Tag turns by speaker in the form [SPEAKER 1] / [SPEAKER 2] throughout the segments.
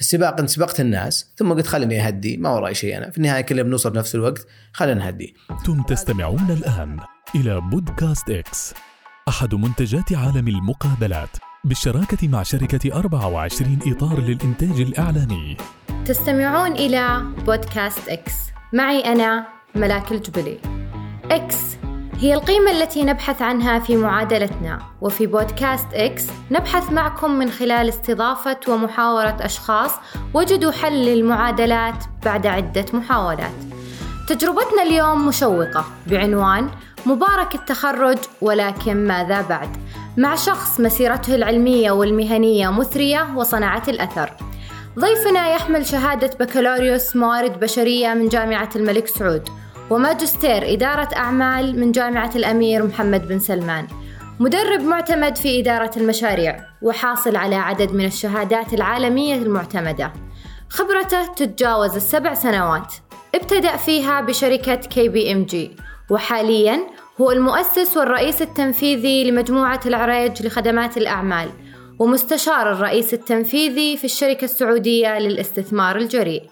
[SPEAKER 1] في السباق انت سبقت الناس ثم قلت خليني أهدي ما وراي شيء أنا. في النهاية كلنا بنوصل بنفس الوقت خلينا نهدي.
[SPEAKER 2] أنتم تستمعون الآن إلى بودكاست X أحد منتجات عالم المقابلات بالشراكة مع شركة 24 إطار للإنتاج الإعلامي.
[SPEAKER 3] تستمعون إلى بودكاست X. معي أنا ملاك الجبلي. X هي القيمة التي نبحث عنها في معادلتنا وفي بودكاست X نبحث معكم من خلال استضافة ومحاورة أشخاص وجدوا حل للمعادلات بعد عدة محاولات. تجربتنا اليوم مشوقة بعنوان مبارك التخرج ولكن ماذا بعد؟ مع شخص مسيرته العلمية والمهنية مثرية وصنعت الأثر. ضيفنا يحمل شهادة بكالوريوس موارد بشرية من جامعة الملك سعود. وماجستير إدارة أعمال من جامعة الأمير محمد بن سلمان. مدرب معتمد في إدارة المشاريع وحاصل على عدد من الشهادات العالمية المعتمدة. خبرته تتجاوز السبع سنوات. ابتدأ فيها بشركة KPMG وحاليا هو المؤسس والرئيس التنفيذي لمجموعة العريج لخدمات الأعمال ومستشار الرئيس التنفيذي في الشركة السعودية للاستثمار الجريء.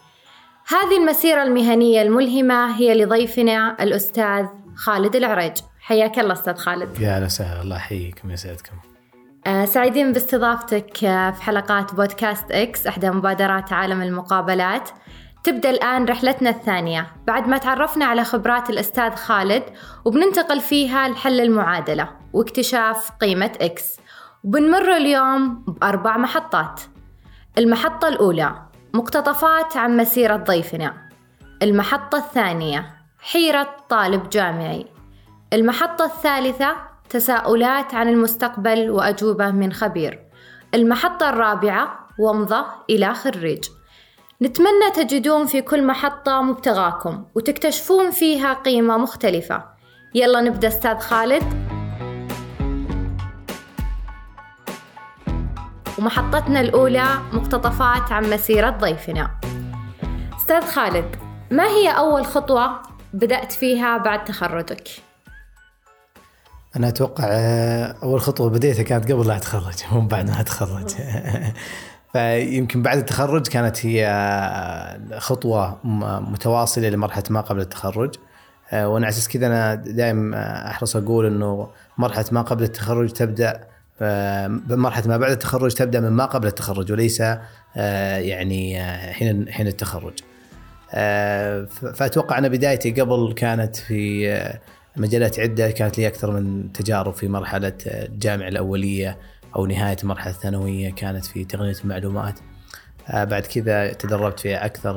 [SPEAKER 3] هذه المسيرة المهنية الملهمة هي لضيفنا الأستاذ خالد العريج حياك الله أستاذ خالد.
[SPEAKER 1] يا أهلا وسهلا الله يحييكم ويسعدكم.
[SPEAKER 3] آه، سعيدين باستضافتك آه، في حلقات بودكاست X إحدى مبادرات عالم المقابلات. تبدأ الآن رحلتنا الثانية. بعد ما تعرفنا على خبرات الأستاذ خالد وبننتقل فيها لحل المعادلة واكتشاف قيمة X وبنمر اليوم بأربع محطات. المحطة الأولى مقتطفات عن مسيرة ضيفنا. المحطة الثانية حيرة طالب جامعي. المحطة الثالثة تساؤلات عن المستقبل وأجوبة من خبير. المحطة الرابعة ومضة إلى خريج. نتمنى تجدون في كل محطة مبتغاكم وتكتشفون فيها قيمة مختلفة. يلا نبدأ أستاذ خالد. ومحطتنا الأولى مقتطفات عن مسيرة ضيفنا. أستاذ خالد ما هي أول خطوة بدأت فيها بعد تخرجك؟
[SPEAKER 1] أنا أتوقع آه، أول خطوة بديتها كانت قبل لا أتخرج مو بعد ما أتخرج. فيمكن بعد التخرج كانت هي آه، خطوة م- متواصلة لمرحلة ما قبل التخرج. آه، وأنا على أساس كذا أنا دائما أحرص أقول إنه مرحلة ما قبل التخرج تبدأ آه، مرحله ما بعد التخرج تبدأ من ما قبل التخرج وليس آه، يعني آه، حين حين التخرج. آه، فأتوقع أنا بدايتي قبل كانت في مجالات عدة كانت لي أكثر من تجارب في مرحلة الجامعة الأولية أو نهاية المرحله الثانوية كانت في تقنية المعلومات. بعد كذا تدربت في أكثر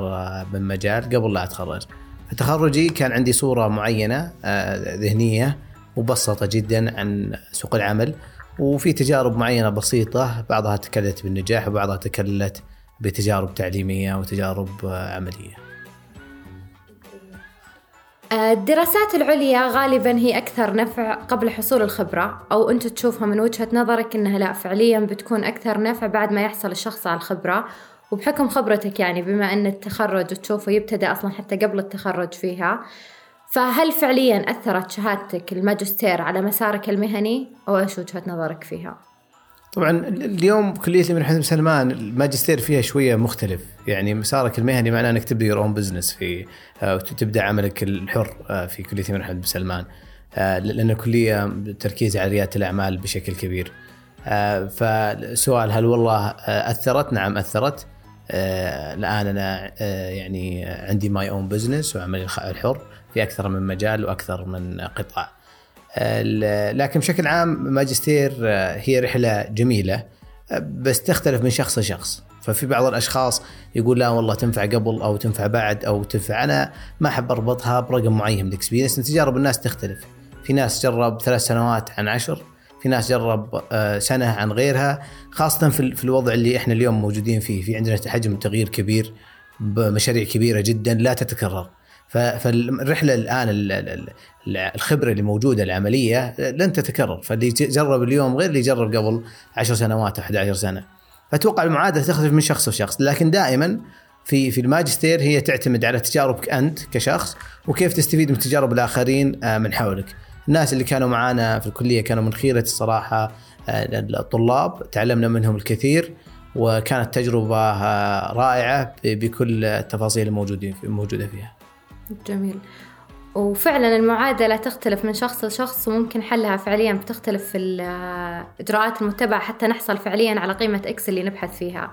[SPEAKER 1] من مجال قبل لا أتخرج. فتخرجي كان عندي صورة معينة ذهنية مبسطة جدا عن سوق العمل وفي تجارب معينة بسيطة بعضها تكللت بالنجاح وبعضها تكللت بتجارب تعليمية وتجارب آه، عملية.
[SPEAKER 3] آه، الدراسات العليا غالبا هي أكثر نفع قبل حصول الخبرة أو أنت تشوفها من وجهة نظرك أنها لا فعليا بتكون أكثر نفع بعد ما يحصل الشخص على الخبرة وبحكم خبرتك يعني بما أن التخرج تشوفه يبتدأ أصلا حتى قبل التخرج فيها فهل فعليا أثرت شهادتك الماجستير على مسارك المهني؟ أو إيش وجهة نظرك فيها؟
[SPEAKER 1] طبعا اليوم كلية الامير بن سلمان الماجستير فيها شوية مختلف. يعني مسارك المهني معناه إنك تبدأ your own business في آه، وتبدأ عملك الحر آه، في كلية الامير بن سلمان. آه، لأن الكلية تركيز على ريادة الأعمال بشكل كبير. فالسؤال هل والله أثرت؟ نعم أثرت. الآن أنا آه، يعني عندي my own business وعملي الحر. في أكثر من مجال وأكثر من قطاع. لكن بشكل عام ماجستير آه، هي رحلة جميلة آه، بس تختلف من شخص لشخص. ففي بعض الأشخاص يقول لا والله تنفع قبل أو تنفع بعد أو تنفع أنا ما أحب أربطها برقم معين من الاكسبيرينس تجارب الناس تختلف. في ناس جرب ثلاث سنوات عن عشر في ناس جرب آه، سنة عن غيرها. خاصة في ال- في الوضع اللي إحنا اليوم موجودين فيه. في عندنا حجم تغيير كبير بمشاريع كبيرة جدا لا تتكرر. فالرحلة الآن ال- ال- ال- الخبرة اللي موجودة العملية لن تتكرر. فاللي جرب اليوم غير اللي جرب قبل 10 سنوات أو 11 سنة. فأتوقع المعادلة تختلف من شخص لشخص. لكن دائما في في الماجستير هي تعتمد على تجاربك أنت كشخص وكيف تستفيد من تجارب الآخرين آه، من حولك. الناس اللي كانوا معانا في الكلية كانوا من خيرة الصراحة آه، الطلاب. تعلمنا منهم الكثير وكانت تجربة آه، رائعة بكل التفاصيل الموجودين الموجوده فيها.
[SPEAKER 3] جميل. وفعلا المعادلة تختلف من شخص لشخص وممكن حلها فعليا بتختلف في الإجراءات المتبعة حتى نحصل فعليا على قيمة X اللي نبحث فيها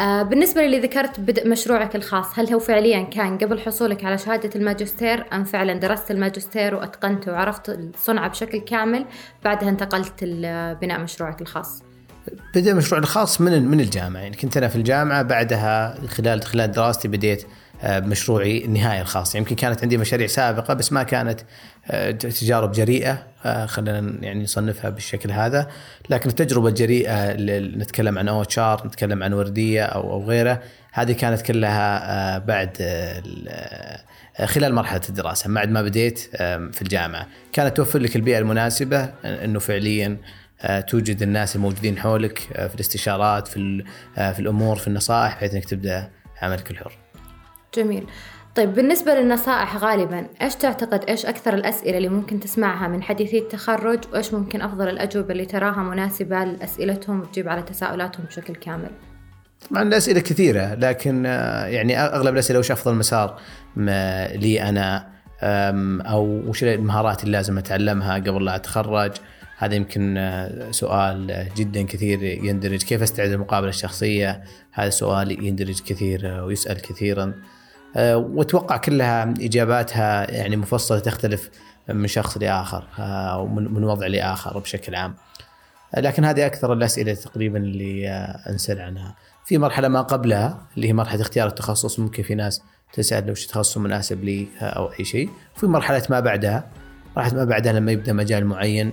[SPEAKER 3] آه، بالنسبة للي ذكرت بدء مشروعك الخاص هل هو فعليا كان قبل حصولك على شهادة الماجستير أم فعلا درست الماجستير وأتقنته وعرفت الصنعة بشكل كامل بعدها انتقلت لبناء مشروعك الخاص؟
[SPEAKER 1] بدأ مشروعي الخاص من من الجامعة يعني كنت أنا في الجامعة بعدها خلال خلال دراستي بديت بمشروعي النهائي الخاص. يمكن كانت عندي مشاريع سابقة بس ما كانت آه، تجارب جريئة آه، خلينا يعني نصنفها بالشكل هذا. لكن التجربة الجريئة اللي نتكلم عن أو ار نتكلم عن وردية أو أو غيره هذه كانت كلها بعد خلال مرحلة الدراسة. بعد ما بديت في الجامعة. كانت توفر لك البيئة المناسبة أنه فعليا توجد الناس الموجودين حولك في الاستشارات في في الأمور في النصائح بحيث إنك تبدأ عملك الحر.
[SPEAKER 3] جميل. طيب بالنسبة للنصائح غالبا إيش تعتقد إيش أكثر الأسئلة اللي ممكن تسمعها من حديثي التخرج؟ وإيش ممكن أفضل الأجوبة اللي تراها مناسبة لأسئلتهم وتجيب على تساؤلاتهم بشكل كامل؟
[SPEAKER 1] طبعا الأسئلة كثيرة لكن آه، يعني أغلب الأسئلة وش أفضل مسار لي أنا أو وش المهارات اللي لازم أتعلمها قبل لا أتخرج؟ هذا يمكن آه، سؤال جدا كثير يندرج. كيف أستعد المقابله الشخصية؟ هذا سؤال يندرج كثير ويسأل كثيرا. واتوقع كلها إجاباتها يعني مفصلة تختلف من شخص لآخر آه، أو من وضع لآخر بشكل عام. لكن هذه أكثر الأسئلة تقريبا اللي آه، انسال عنها. في مرحلة ما قبلها اللي هي مرحلة اختيار التخصص ممكن في ناس تسأل وش التخصص المناسب لي أو أي شيء. وفي مرحلة ما بعدها مرحلة ما بعدها لما يبدأ مجال معين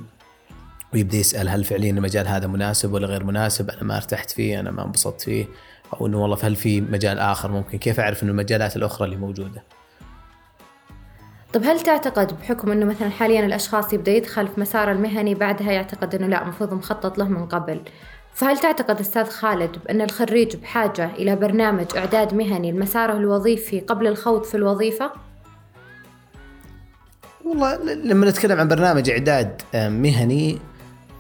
[SPEAKER 1] ويبدأ يسأل هل فعليا المجال هذا مناسب ولا غير مناسب؟ أنا ما ارتحت فيه، أنا ما انبسطت فيه، أو إنه والله هل في مجال آخر ممكن؟ كيف أعرف إنه المجالات الأخرى اللي موجودة؟
[SPEAKER 3] طب هل تعتقد بحكم إنه مثلا حاليا الأشخاص يبدأ يدخل في مسار المهني بعدها يعتقد إنه لا المفروض مخطط له من قبل. فهل تعتقد أستاذ خالد بأن الخريج بحاجة إلى برنامج إعداد مهني لمساره الوظيفي قبل الخوض في الوظيفة؟
[SPEAKER 1] والله لما نتكلم عن برنامج إعداد آه، مهني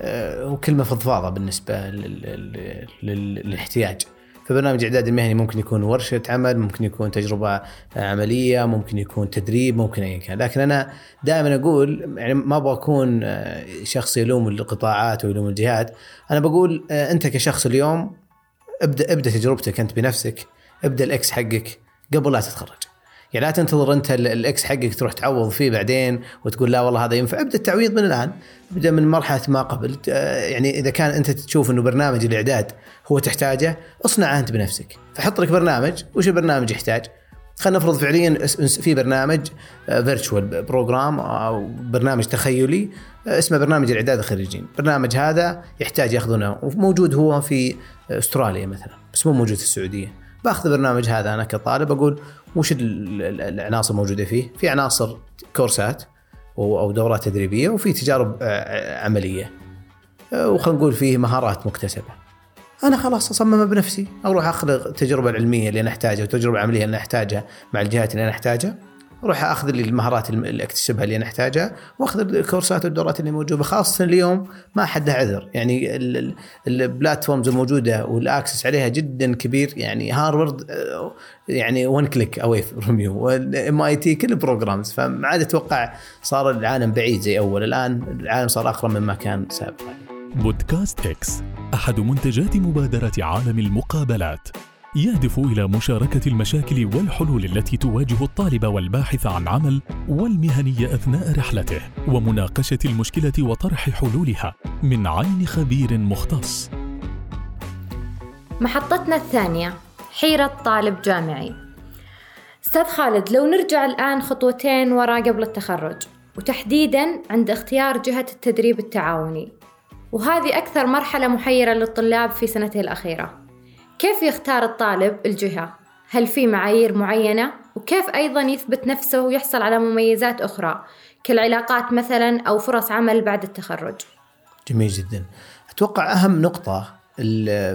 [SPEAKER 1] آه، هو كلمة فضفاضة بالنسبة للاحتياج. فبرنامج إعداد المهني ممكن يكون ورشة عمل ممكن يكون تجربة عملية ممكن يكون تدريب ممكن اي كان. لكن أنا دائما أقول يعني ما أبغى أكون آه، شخص يلوم القطاعات ويلوم الجهات. أنا بقول آه، أنت كشخص اليوم ابدأ ابدأ تجربتك أنت بنفسك ابدأ الإكس حقك قبل لا تتخرج. يعني لا تنتظر انت ال X حقك تروح تعوض فيه بعدين وتقول لا والله هذا ينفع. ابدأ التعويض من الآن. ابدأ من مرحلة ما قبل. آه، يعني إذا كان أنت تشوف إنه برنامج الإعداد هو تحتاجه اصنعه أنت بنفسك. فحط لك برنامج. وش البرنامج يحتاج؟ خلينا نفرض فعليا في برنامج virtual آه، program أو برنامج تخيلي آه، اسمه برنامج الإعداد الخريجين، البرنامج هذا يحتاج ياخذونه. وموجود هو في أستراليا مثلا بس مو موجود في السعودية. باخذ البرنامج هذا أنا كطالب أقول وش العناصر الموجوده فيه؟ في عناصر كورسات أو دورات تدريبية وفي تجارب آه، عملية. وخلينا نقول فيه مهارات مكتسبة. أنا خلاص اصممها بنفسي أروح أخذ التجربه العلميه اللي أنا احتاجها والتجربه العملية اللي أنا احتاجها مع الجهات اللي أنا احتاجها أروح أخذ لي المهارات اللي أكتسبها اللي أنا أحتاجها وأخذ الكورسات والدورات اللي موجودة خاصة اليوم ما حد عذر. يعني ال platforms الموجودة وال access عليها جدا كبير. يعني هارفرد آه، يعني one click away from you وال MIT كل programs فما عاد أتوقع صار العالم بعيد زي أول. الآن العالم صار أقرب مما كان سابقا.
[SPEAKER 2] بودكاست X أحد منتجات مبادرة عالم المقابلات. يهدف إلى مشاركة المشاكل والحلول التي تواجه الطالب والباحث عن عمل والمهني أثناء رحلته ومناقشة المشكلة وطرح حلولها من عين خبير مختص.
[SPEAKER 3] محطتنا الثانية حيرة طالب جامعي. أستاذ خالد لو نرجع الآن خطوتين وراء قبل التخرج وتحديدا عند اختيار جهة التدريب التعاوني وهذه أكثر مرحلة محيرة للطلاب في سنته الأخيرة. كيف يختار الطالب الجهة؟ هل في معايير معينة؟ وكيف أيضا يثبت نفسه ويحصل على مميزات أخرى؟ كالعلاقات مثلا أو فرص عمل بعد التخرج؟
[SPEAKER 1] جميل جدا. أتوقع أهم نقطة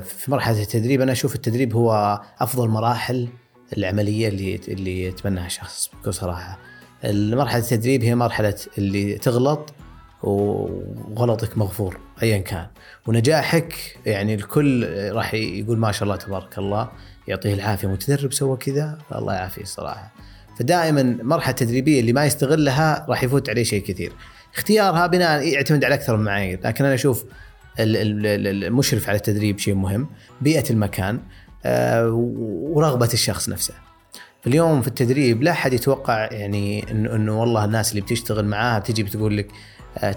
[SPEAKER 1] في مرحلة التدريب أنا أشوف التدريب هو أفضل مراحل العملية اللي اللي يتمناها الشخص بكل صراحة. مرحلة التدريب هي مرحلة اللي تغلط وغلطك مغفور ايا كان. ونجاحك يعني الكل راح يقول ما شاء الله تبارك الله يعطيه العافية متدرب سوى كذا الله يعافيه الصراحه فدائما المرحله التدريبيه اللي ما يستغلها راح يفوت عليه شيء كثير. اختيارها بناء يعتمد على أكثر من معايير لكن أنا أشوف المشرف على التدريب شيء مهم بيئة المكان آه، ورغبة الشخص نفسه. اليوم في التدريب لا أحد يتوقع يعني إنه والله الناس اللي بتشتغل معاها بتجي بتقول لك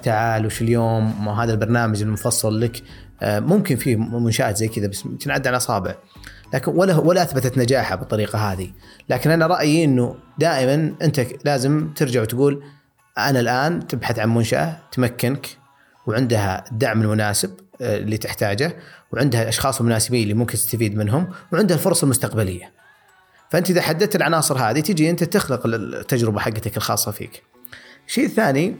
[SPEAKER 1] تعال وش اليوم؟ هذا البرنامج المفصل لك. آه، ممكن في منشآت زي كذا بس تنعد على أصابع. لكن ولا ولا أثبتت نجاحها بالطريقة هذه. لكن أنا رأيي إنه دائما أنت لازم ترجع وتقول أنا الآن تبحث عن منشأة تمكنك وعندها الدعم المناسب آه، اللي تحتاجه وعندها الاشخاص المناسبين اللي ممكن تستفيد منهم وعندها الفرص المستقبلية. فأنت إذا حددت العناصر هذه تجي أنت تخلق التجربة حقتك الخاصة فيك. الشيء الثاني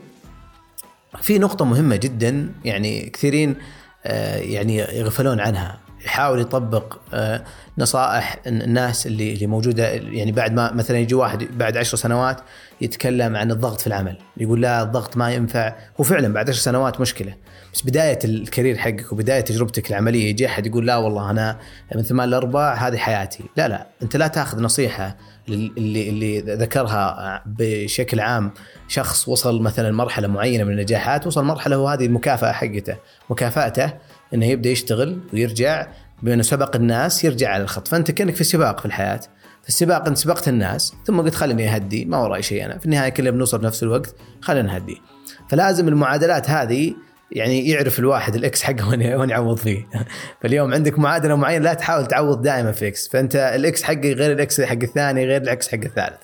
[SPEAKER 1] في نقطة مهمة جدا يعني كثيرين آه، يعني يغفلون عنها. يحاول يطبق آه، نصائح الناس اللي اللي موجودة يعني بعد ما مثلا يجي واحد بعد عشر سنوات يتكلم عن الضغط في العمل يقول لا الضغط ما ينفع. هو فعلا بعد عشر سنوات مشكلة بس بداية الكارير حقك وبداية تجربتك العملية يجي أحد يقول لا والله أنا من ثمان لاربع هذه حياتي. لا لا أنت لا تأخذ نصيحة اللي اللي ذكرها بشكل عام شخص وصل مثلا مرحلة معينة من النجاحات وصل مرحلة وهذه المكافأة حقته مكافأته إنه يبدأ يشتغل ويرجع بأنه سبق الناس يرجع على الخط. فأنت كأنك في سباق في الحياة. في السباق أنت سبقت الناس ثم قلت خليني أهدي ما وراي شيء أنا. في النهاية كلنا بنوصل نفس الوقت خلينا نهدي. فلازم المعادلات هذه يعني يعرف الواحد ال X حقه وين يعوض فيه. فاليوم عندك معادلة معينة لا تحاول تعوض دائما في X. فأنت ال X حقي غير ال X حق الثاني غير ال X حق الثالث.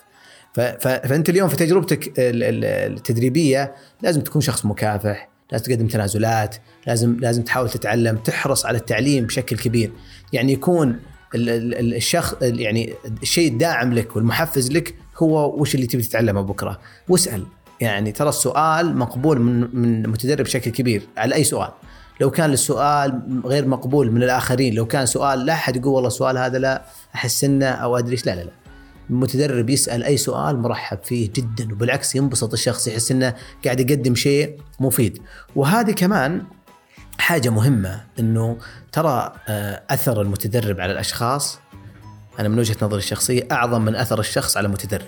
[SPEAKER 1] فأنت اليوم في تجربتك التدريبية لازم تكون شخص مكافح لازم تقدم تنازلات لازم لازم تحاول تتعلم تحرص على التعليم بشكل كبير. يعني يكون الشخص يعني الشيء الداعم لك والمحفز لك هو وش اللي تبي تتعلمه بكرة. واسأل. يعني ترى السؤال مقبول من من متدرب بشكل كبير على أي سؤال. لو كان السؤال غير مقبول من الآخرين لو كان سؤال لا أحد يقول والله السؤال هذا لا أحس إنه أو أدري لا لا لا. المتدرب يسأل أي سؤال مرحب فيه جدا وبالعكس ينبسط الشخص يحس إنه قاعد يقدم شيء مفيد. وهذه كمان حاجة مهمة إنه ترى آه، أثر المتدرب على الأشخاص أنا من وجهة نظري الشخصية أعظم من أثر الشخص على المتدرب.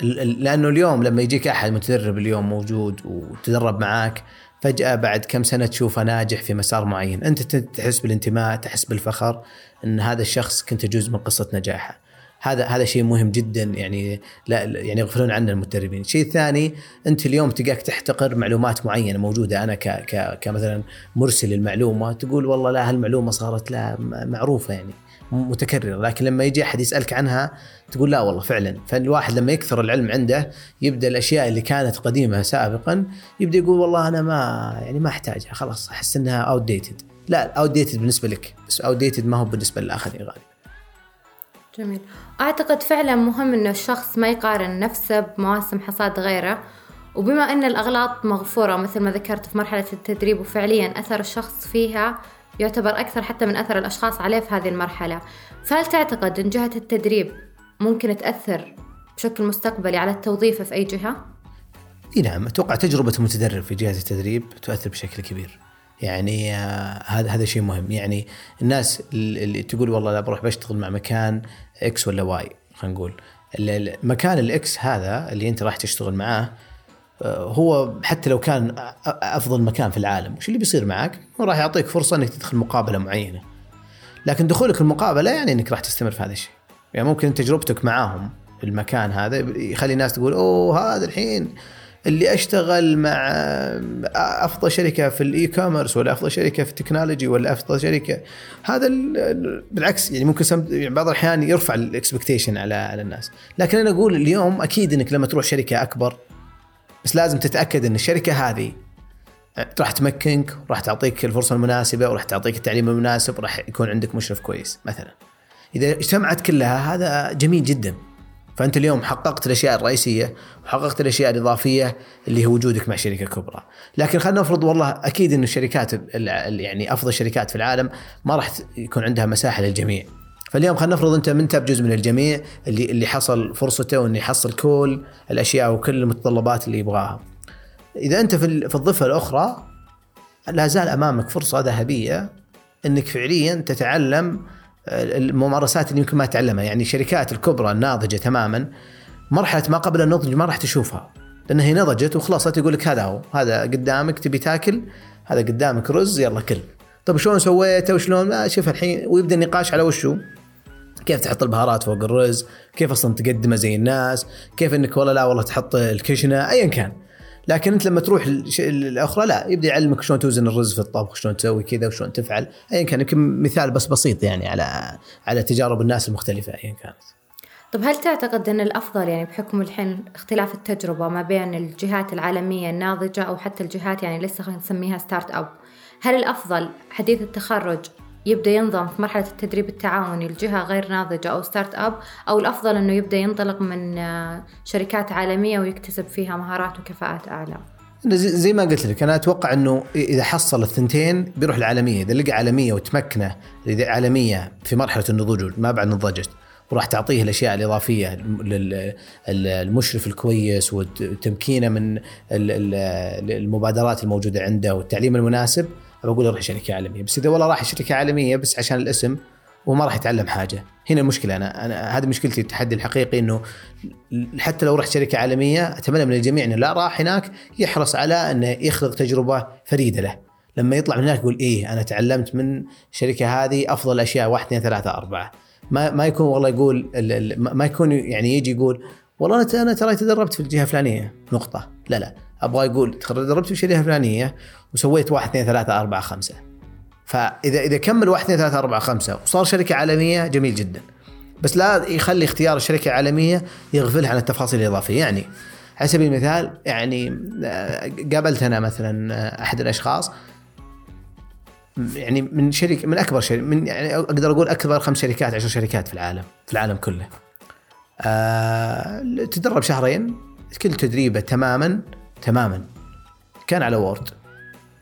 [SPEAKER 1] لأنه اليوم لما يجيك أحد متدرب اليوم موجود وتدرب معاك فجأة بعد كم سنة تشوفه ناجح في مسار معين. أنت تحس بالانتماء تحس بالفخر إن هذا الشخص كنت جزء من قصة نجاحه. هذا هذا شيء مهم جدا يعني لا يعني يغفلون عنه المدربين، الشيء الثاني أنت اليوم تلقاك تحتقر معلومات معينة موجودة. أنا ك ك كمثلا مرسل المعلومة تقول والله لا هالمعلومة صارت لا معروفة يعني متكررة. لكن لما يجي أحد يسألك عنها تقول لا والله فعلا. فالواحد لما يكثر العلم عنده يبدأ الأشياء اللي كانت قديمة سابقا يبدأ يقول والله أنا ما يعني ما أحتاجها. خلاص أحس إنها اوت ديتد لا outdated بالنسبة لك بس outdated ما هو بالنسبة للآخرين غالبا.
[SPEAKER 3] جميل. أعتقد فعلا مهم أنه الشخص ما يقارن نفسه بمواسم حصاد غيره وبما أن الأغلاط مغفورة مثل ما ذكرت في مرحلة التدريب وفعليا أثر الشخص فيها يعتبر أكثر حتى من أثر الأشخاص عليه في هذه المرحلة. فهل تعتقد أن جهة التدريب ممكن تأثر بشكل مستقبلي على التوظيف في أي جهة؟
[SPEAKER 1] إي نعم أتوقع تجربة المتدرب في جهة التدريب تؤثر بشكل كبير. يعني آه، هذا هذا شيء مهم. يعني الناس اللي تقول والله لا بروح بشتغل مع مكان X ولا Y خلينا نقول مكان ال X هذا اللي أنت راح تشتغل معاه آه، هو حتى لو كان أفضل مكان في العالم وش اللي بيصير معك؟ هو راح يعطيك فرصة إنك تدخل مقابلة معينة. لكن دخولك المقابلة يعني إنك راح تستمر في هذا الشيء. يعني ممكن تجربتك معاهم في المكان هذا يخلي الناس تقول أوه هذا الحين اللي أشتغل مع أفضل شركة في ال e-commerce ولا أفضل شركة في ال technology ولا أفضل شركة هذا بالعكس يعني ممكن يعني بعض الأحيان يرفع ال expectation على على الناس. لكن أنا أقول اليوم أكيد إنك لما تروح شركة أكبر بس لازم تتأكد إن الشركة هذه راح تمكنك وراح تعطيك الفرصة المناسبة وراح تعطيك التعليم المناسب وراح يكون عندك مشرف كويس مثلا. إذا اجتمعت كلها هذا جميل جدا. فأنت اليوم حققت الأشياء الرئيسية وحققت الأشياء الإضافية اللي هي وجودك مع شركه كبرى لكن خلينا نفرض والله أكيد انه الشركات يعني أفضل الشركات في العالم ما راح يكون عندها مساحة للجميع. فاليوم خلينا نفرض أنت انت بجزء من الجميع اللي اللي حصل فرصته وإنه يحصل كل الأشياء وكل المتطلبات اللي يبغاها. إذا أنت في في الضفة الأخرى لا زال أمامك فرصة ذهبية إنك فعليا تتعلم الممارسات اللي يمكن ما تتعلمها يعني الشركات الكبرى الناضجه تماما مرحله ما قبل النضج ما راح تشوفها. لانها هي نضجت وخلصت يقول لك هذا هو. هذا قدامك تبي تاكل هذا قدامك رز يلا كل. طيب شلون سويته وشلون؟ ما شوف الحين ويبدأ النقاش على وشو؟ كيف تحط البهارات فوق الرز؟ كيف أصلا تقدمه زي الناس؟ كيف إنك والله لا والله تحط الكشنة؟ ايا كان. لكن انت لما تروح الأخرى لا يبدأ يعلمك شلون توزن الرز في الطبخ شلون تسوي كذا وشلون تفعل ايا كان يمكن مثال بس بسيط يعني على على تجارب الناس المختلفة ايا كانت.
[SPEAKER 3] طب هل تعتقد أن الأفضل يعني بحكم الحين اختلاف التجربة ما بين الجهات العالمية الناضجة أو حتى الجهات يعني لسه نسميها startup هل الأفضل حديث التخرج يبدأ ينضم في مرحلة التدريب التعاوني لجهة غير ناضجة أو startup أو الأفضل إنه يبدأ ينطلق من آه، شركات عالمية ويكتسب فيها مهارات وكفاءات أعلى.
[SPEAKER 1] زي ما قلت لك أنا أتوقع إنه إذا حصل الثنتين بيروح العالمية. إذا لقى عالمية وتمكنه إذا عالمية في مرحلة النضوج ما بعد نضجت وراح تعطيه الأشياء الإضافية للمشرف الكويس وتمكينه من المبادرات الموجودة عنده والتعليم المناسب. بقول روح شركه عالمية. بس إذا والله راح شركه عالمية بس عشان الاسم وما راح يتعلم حاجة. هنا المشكلة. أنا أنا هذه مشكلتي التحدي الحقيقي إنه حتى لو رحت شركه عالمية أتمنى من الجميع إنه لا راح هناك يحرص على إنه يخلق تجربة فريدة له. لما يطلع من هناك يقول إيه أنا تعلمت من الشركة هذه أفضل أشياء واحد اثنين ثلاثة أربعة. ما ما يكون والله يقول ما يكون يعني يجي يقول والله أنا ترى تدربت في الجهة الفلانية. نقطة. لا لا. أبغى يقول تدربت في الجهه الفلانيه وسويت واحد اثنين ثلاثة أربعة خمسة. فاذا إذا كمل واحد اثنين ثلاثة أربعة خمسة وصار شركة عالمية جميل جدا. بس لا يخلي اختيار الشركة العالمية يغفلها عن التفاصيل الإضافية. يعني على سبيل المثال يعني آه، قابلت أنا مثلا آه، أحد الأشخاص. يعني من شركة من أكبر شركة من يعني أقدر أقول أكبر خمس شركات عشر شركات في العالم في العالم كله. آه تدرب شهرين كل تدريبه تماما. تماما كان على وورد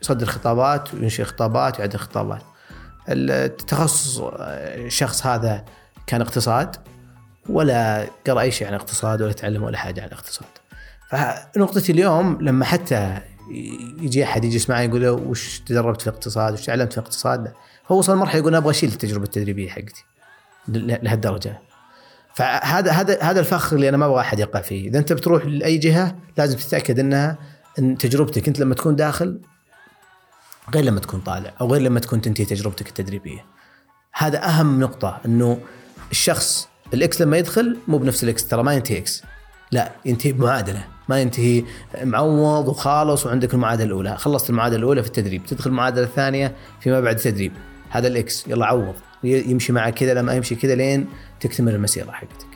[SPEAKER 1] يصدر خطابات وينشئ خطابات ويعدل خطابات. التخصص الشخص هذا كان اقتصاد ولا قرأ أي شيء عن اقتصاد ولا تعلم ولا حاجة عن اقتصاد. فنقطتي اليوم لما حتى يجي أحد يجلس معي يقول له وش تدربت في الاقتصاد وش تعلمت في الاقتصاد فهو وصل مرحلة يقول أبغى أشيل التجربة التدريبية حقتي لهالدرجة فهذا هذا هذا الفخر اللي أنا ما أبغى أحد يقع فيه. إذا أنت بتروح لأي جهة لازم تتأكد إنها إن تجربتك أنت لما تكون داخل غير لما تكون طالع أو غير لما تكون تنتهي تجربتك التدريبية. هذا أهم نقطة إنه الشخص ال X لما يدخل مو بنفس ال X ترى ما ينتهي X. لا ينتهي بمعادلة. ما ينتهي معوض وخالص وعندك المعادلة الأولى. خلصت المعادلة الأولى في التدريب تدخل المعادلة الثانية فيما بعد التدريب هذا ال X يلا عوض. يمشي معك كذا لما يمشي كذا لين تكتمل المسيرة حقتك.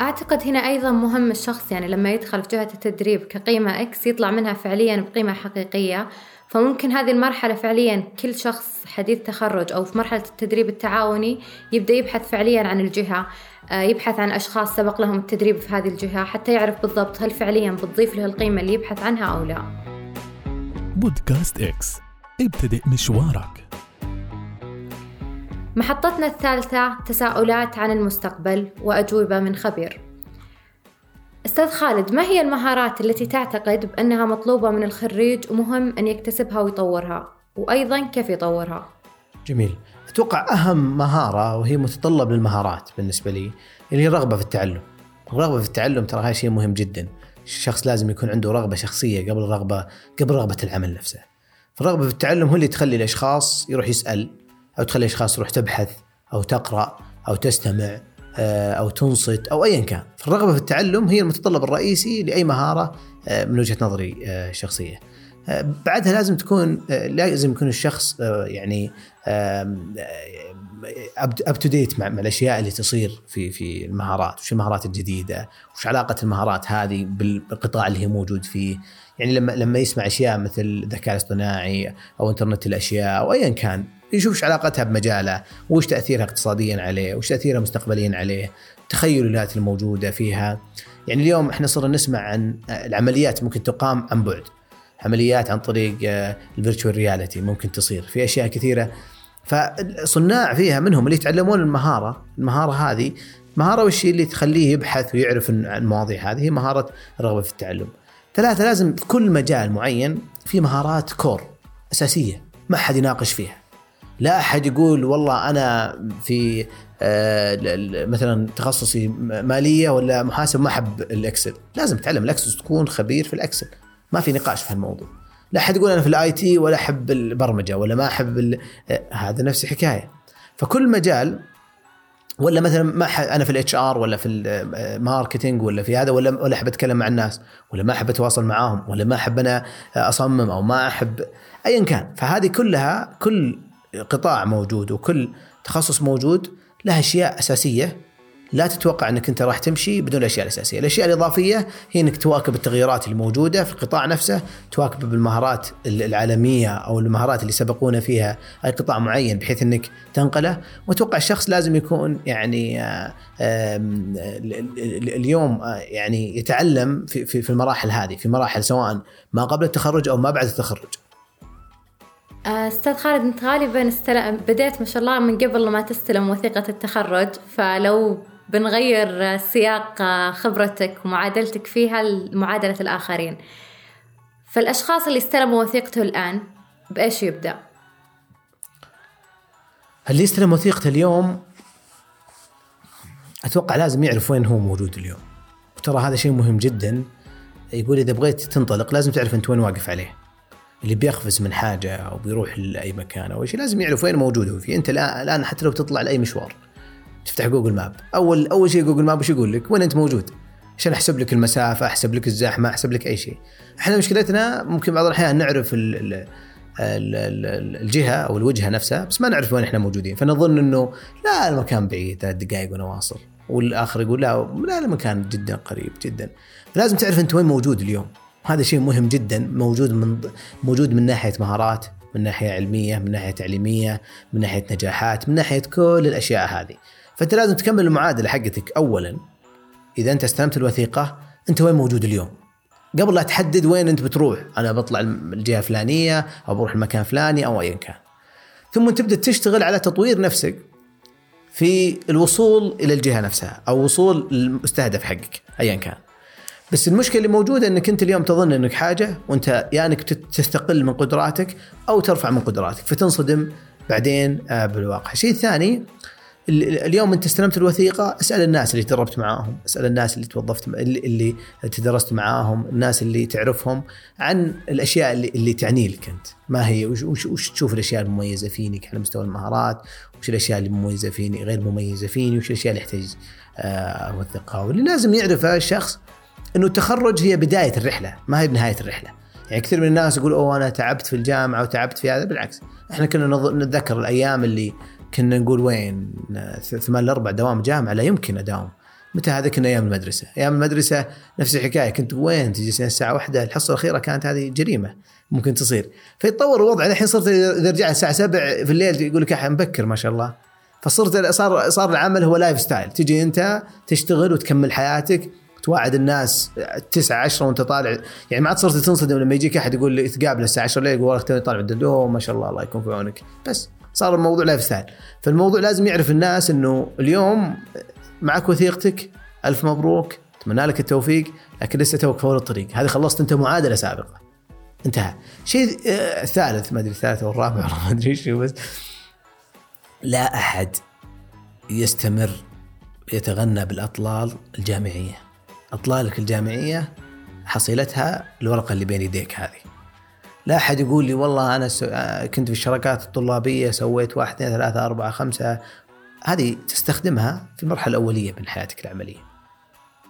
[SPEAKER 3] أعتقد هنا أيضا مهم الشخص يعني لما يدخل في جهة التدريب كقيمة X يطلع منها فعليا بقيمة حقيقية. فممكن هذه المرحلة فعليا كل شخص حديث تخرج أو في مرحلة التدريب التعاوني يبدأ يبحث فعليا عن الجهة آه، يبحث عن أشخاص سبق لهم التدريب في هذه الجهة حتى يعرف بالضبط هل فعليا بتضيف له القيمة اللي يبحث عنها أو لا.
[SPEAKER 2] بودكاست إكس ابتدئ مشوارك.
[SPEAKER 3] محطتنا الثالثة تساؤلات عن المستقبل وأجوبة من خبير أستاذ خالد ما هي المهارات التي تعتقد بأنها مطلوبة من الخريج ومهم أن يكتسبها ويطورها وأيضا كيف يطورها
[SPEAKER 1] جميل أتوقع أهم مهارة وهي متطلب للمهارات بالنسبة لي اللي هي الرغبة في التعلم. الرغبة في التعلم ترى هذا شيء مهم جدا. الشخص لازم يكون عنده رغبة شخصية قبل رغبة قبل رغبة العمل نفسه. فالرغبة في التعلم هو اللي تخلي الأشخاص يروح يسأل أو تخلي الاشخاص تروح تبحث أو تقرأ أو تستمع آه، أو تنصت أو ايا كان. فالرغبة في التعلم هي المتطلب الرئيسي لأي مهارة آه، من وجهة نظري الشخصيه. آه، بعدها لازم تكون لازم يكون الشخص يعني up to date مع الأشياء اللي تصير في في المهارات، وش المهارات الجديدة؟ وش علاقة المهارات هذه بالقطاع اللي هي موجود فيه؟ يعني لما لما يسمع أشياء مثل الذكاء الاصطناعي أو إنترنت الأشياء أو ايا كان يشوف إيش علاقتها بمجاله، وش تأثيرها اقتصاديا عليه، وش تأثيرها مستقبليا عليه، التخيلات الموجودة فيها. يعني اليوم إحنا صرنا نسمع عن العمليات ممكن تقام عن بعد. عمليات عن طريق ال virtual reality ممكن تصير في أشياء كثيرة فصناع فيها منهم اللي يتعلمون المهارة المهارة هذه مهارة وش اللي تخليه يبحث ويعرف عن المواضيع هذه هي مهارة الرغبه في التعلم ثلاثة لازم في كل مجال معين في مهارات core أساسية ما حد يناقش فيها لا أحد يقول والله أنا في آه، مثلا تخصصي مالية ولا محاسب ما أحب ال Excel. لازم تتعلم. ال Excel تكون خبير في ال Excel. ما في نقاش في هالموضوع. لا أحد يقول أنا في ال IT ولا أحب البرمجة ولا ما أحب آه، هذا نفس الحكاية. فكل مجال ولا مثلا ما. أنا في ال HR ولا في ال marketing ولا في هذا ولا ولا أحب أتكلم مع الناس ولا ما أحب أتواصل معاهم ولا ما أحب أنا أصمم أو ما أحب ايا كان. فهذه كلها كل قطاع موجود وكل تخصص موجود له أشياء أساسية. لا تتوقع أنك أنت راح تمشي بدون الأشياء الأساسية، الأشياء الإضافية هي أنك تواكب التغيرات الموجودة في القطاع نفسه، تواكب بالمهارات العالمية أو المهارات اللي سبقونا فيها أي قطاع معين بحيث أنك تنقله، وأتوقع الشخص لازم يكون يعني آه، اليوم آه، يعني يتعلم في المراحل هذه، في مراحل سواء ما قبل التخرج أو ما بعد التخرج.
[SPEAKER 3] آه، أستاذ خالد أنت غالبا استلم بديت ما شاء الله من قبل ما تستلم وثيقة التخرج فلو بنغير سياق خبرتك ومعادلتك فيها لمعادلة الآخرين. فالأشخاص اللي استلموا وثيقته الآن بإيش يبدأ؟
[SPEAKER 1] اللي يستلم وثيقته اليوم أتوقع لازم يعرف وين هو موجود اليوم. وترى هذا شيء مهم جدا. يقول إذا بغيت تنطلق لازم تعرف أنت وين واقف عليه. اللي بيقفز من حاجة أو بيروح لأي مكان أو شيء لازم يعرف وين موجود هو فيه. أنت الآن حتى لو تطلع لأي مشوار تفتح Google Map اول أول شيء Google Map وش يقول لك؟ وين أنت موجود؟ عشان أحسب لك المسافة أحسب لك الزحمة أحسب لك أي شيء. إحنا مشكلتنا ممكن بعض الأحيان نعرف ال- ال- الجهة أو الوجهة نفسها بس ما نعرف وين إحنا موجودين. فنظن إنه لا المكان بعيد ثلاث دقائق وأنا واصل. والآخر يقول لا لا المكان جدا قريب جدا. فلازم تعرف أنت وين موجود اليوم. هذا شيء مهم جدا موجود من موجود من ناحية مهارات من ناحية علمية من ناحية تعليمية من ناحية نجاحات من ناحية كل الأشياء هذه. فأنت لازم تكمل المعادلة حقتك. اولا إذا أنت استلمت الوثيقة أنت وين موجود اليوم؟ قبل لا تحدد وين أنت بتروح. أنا بطلع الجهة الفلانية أو بروح المكان الفلاني أو ايا كان. ثم تبدأ تشتغل على تطوير نفسك في الوصول إلى الجهة نفسها أو وصول المستهدف حقك ايا كان. بس المشكلة اللي موجودة إنك أنت اليوم تظن إنك حاجة وأنت يا إنك تت- تستقل من قدراتك أو ترفع من قدراتك فتنصدم بعدين آه، بالواقع. الشيء الثاني ال- اليوم أنت استلمت الوثيقة أسأل الناس اللي تدربت معاهم، أسأل الناس اللي توظفت اللي, تدرست معاهم، الناس اللي تعرفهم عن الأشياء اللي, اللي تعني لك أنت، ما هي وش, وش, وش تشوف الأشياء المميزة فينك على مستوى المهارات، وش الأشياء اللي مميزة فيني غير مميزة فيني، وش الأشياء اللي يحتاج آه، أوثقها، واللي لازم يعرفها الشخص إنه التخرج هي بداية الرحلة ما هي بنهايه الرحلة. يعني كثير من الناس يقول أوه أنا تعبت في الجامعة وتعبت في هذا. بالعكس إحنا كنا نتذكر الأيام اللي كنا نقول وين؟ ثمان الاربع دوام جامعة لا يمكن أداوم. متى هذا؟ كنا أيام المدرسة. أيام المدرسة نفس الحكاية كنت وين؟ تجلس الساعة واحدة الحصة الأخيرة كانت هذه جريمة ممكن تصير. فيتطور الوضع الحين صرت إذا رجعت الساعة 7 في الليل يقول لك إحنا مبكر ما شاء الله. فصرت صار صار العمل هو lifestyle تجي أنت تشتغل وتكمل حياتك توعد الناس 9 10 وانت طالع. يعني ما عاد صرت تنصدم لما يجيك أحد يقول لي تقابله الساعة 10 الليل يقول توني طالع من الدوام ما شاء الله الله يكون في عونك. بس صار الموضوع lifestyle فالموضوع لازم يعرف الناس إنه اليوم معك وثيقتك ألف مبروك أتمنى لك التوفيق لكن لسه توك فور الطريق. هذه خلصت أنت معادلة سابقة. انتهى. شيء آه، الثالث ما أدري الثالث أو الرابع ما أدري شو بس لا أحد يستمر يتغنى بالأطلال الجامعية. اطلالك الجامعية حصيلتها الورقة اللي بين يديك هذه لا أحد يقول لي والله أنا. آه، كنت في الشراكات الطلابية سويت واحد اثنين ثلاثة أربعة خمسة هذه تستخدمها في المرحلة الأولية من حياتك العملية.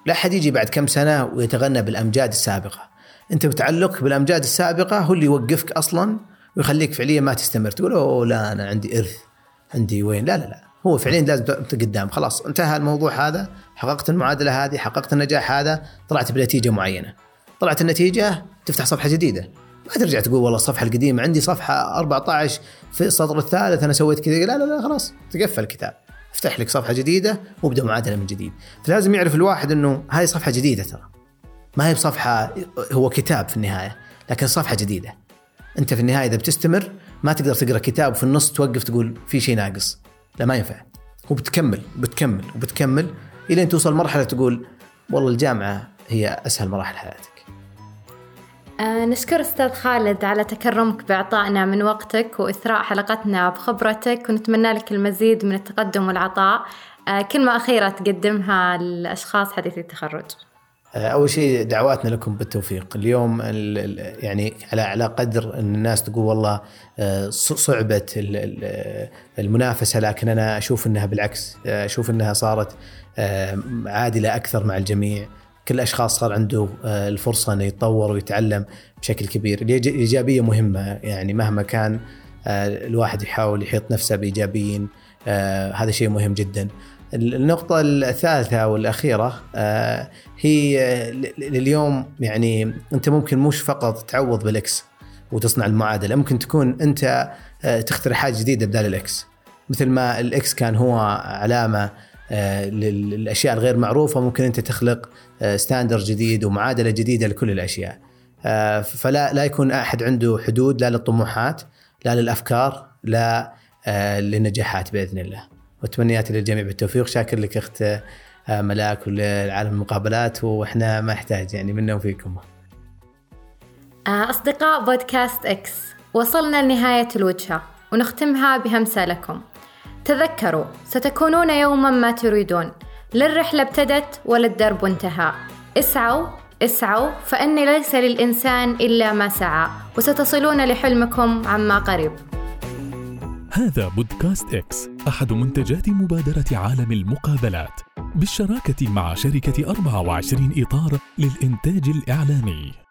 [SPEAKER 1] لا أحد يجي بعد كم سنة ويتغنى بالأمجاد السابقة. أنت بتعلق بالأمجاد السابقة هو اللي يوقفك أصلا ويخليك فعليا ما تستمر تقول أوه لا أنا عندي إرث عندي وين لا لا لا هو فعليا لازم قدام خلاص انتهى الموضوع هذا حققت المعادلة هذه حققت النجاح هذا طلعت بنتيجة معينة. طلعت النتيجة تفتح صفحة جديدة. ما ترجع تقول والله الصفحة القديمة عندي صفحة 14 في السطر الثالث أنا سويت كذا. لا لا لا خلاص تقفل الكتاب. افتح لك صفحة جديدة وابدأ معادلة من جديد. فلازم يعرف الواحد إنه هذه صفحة جديدة ترى. ما هي بصفحة هو كتاب في النهاية لكن صفحة جديدة. أنت في النهاية إذا بتستمر ما تقدر تقرأ كتاب وفي النص توقف تقول في شيء ناقص. لا ما ينفع. هو بتكمل بتكمل وبتكمل إلين توصل مرحلة تقول والله الجامعة هي أسهل مراحل حياتك.
[SPEAKER 3] آه نشكر أستاذ خالد على تكرمك بإعطائنا من وقتك وإثراء حلقتنا بخبرتك ونتمنى لك المزيد من التقدم والعطاء. آه كلمة أخيرة تقدمها للأشخاص حديثي التخرج.
[SPEAKER 1] أول شيء دعواتنا لكم بالتوفيق. اليوم يعني على على قدر إن الناس تقول والله آه، صعبه المنافسة لكن أنا أشوف إنها بالعكس. آه، أشوف إنها صارت عادلة أكثر مع الجميع. كل أشخاص صار عنده الفرصة إنه يتطور ويتعلم بشكل كبير. الإيجابية مهمة يعني مهما كان الواحد يحاول يحيط نفسه بإيجابيين هذا شيء مهم جدا. النقطة الثالثة والأخيرة آه، هي اليوم يعني أنت ممكن مش فقط تعوض بالإكس وتصنع المعادلة ممكن تكون أنت آه، تخترع حاجة جديدة بدال الإكس. مثل ما ال X كان هو علامة آه، للأشياء الغير معروفة ممكن أنت تخلق standard جديد ومعادلة جديدة لكل الأشياء. فلا لا يكون أحد عنده حدود لا للطموحات لا للأفكار لا للنجاحات بإذن الله. وتمنياتي للجميع بالتوفيق. شاكر لك أخت آه، ملاك ولعالم المقابلات وإحنا ما نحتاج يعني منا وفيكم.
[SPEAKER 3] آه، أصدقاء بودكاست X وصلنا لنهاية الوجهة ونختمها بهمسة لكم. تذكروا ستكونون يوما ما تريدون. لا الرحلة ابتدت ولا الدرب انتهى. اسعوا اسعوا فإن ليس للإنسان إلا ما سعى وستصلون لحلمكم عما قريب.
[SPEAKER 2] هذا بودكاست إكس أحد منتجات مبادرة عالم المقابلات. بالشراكة مع شركة 24 إطار للإنتاج الإعلامي.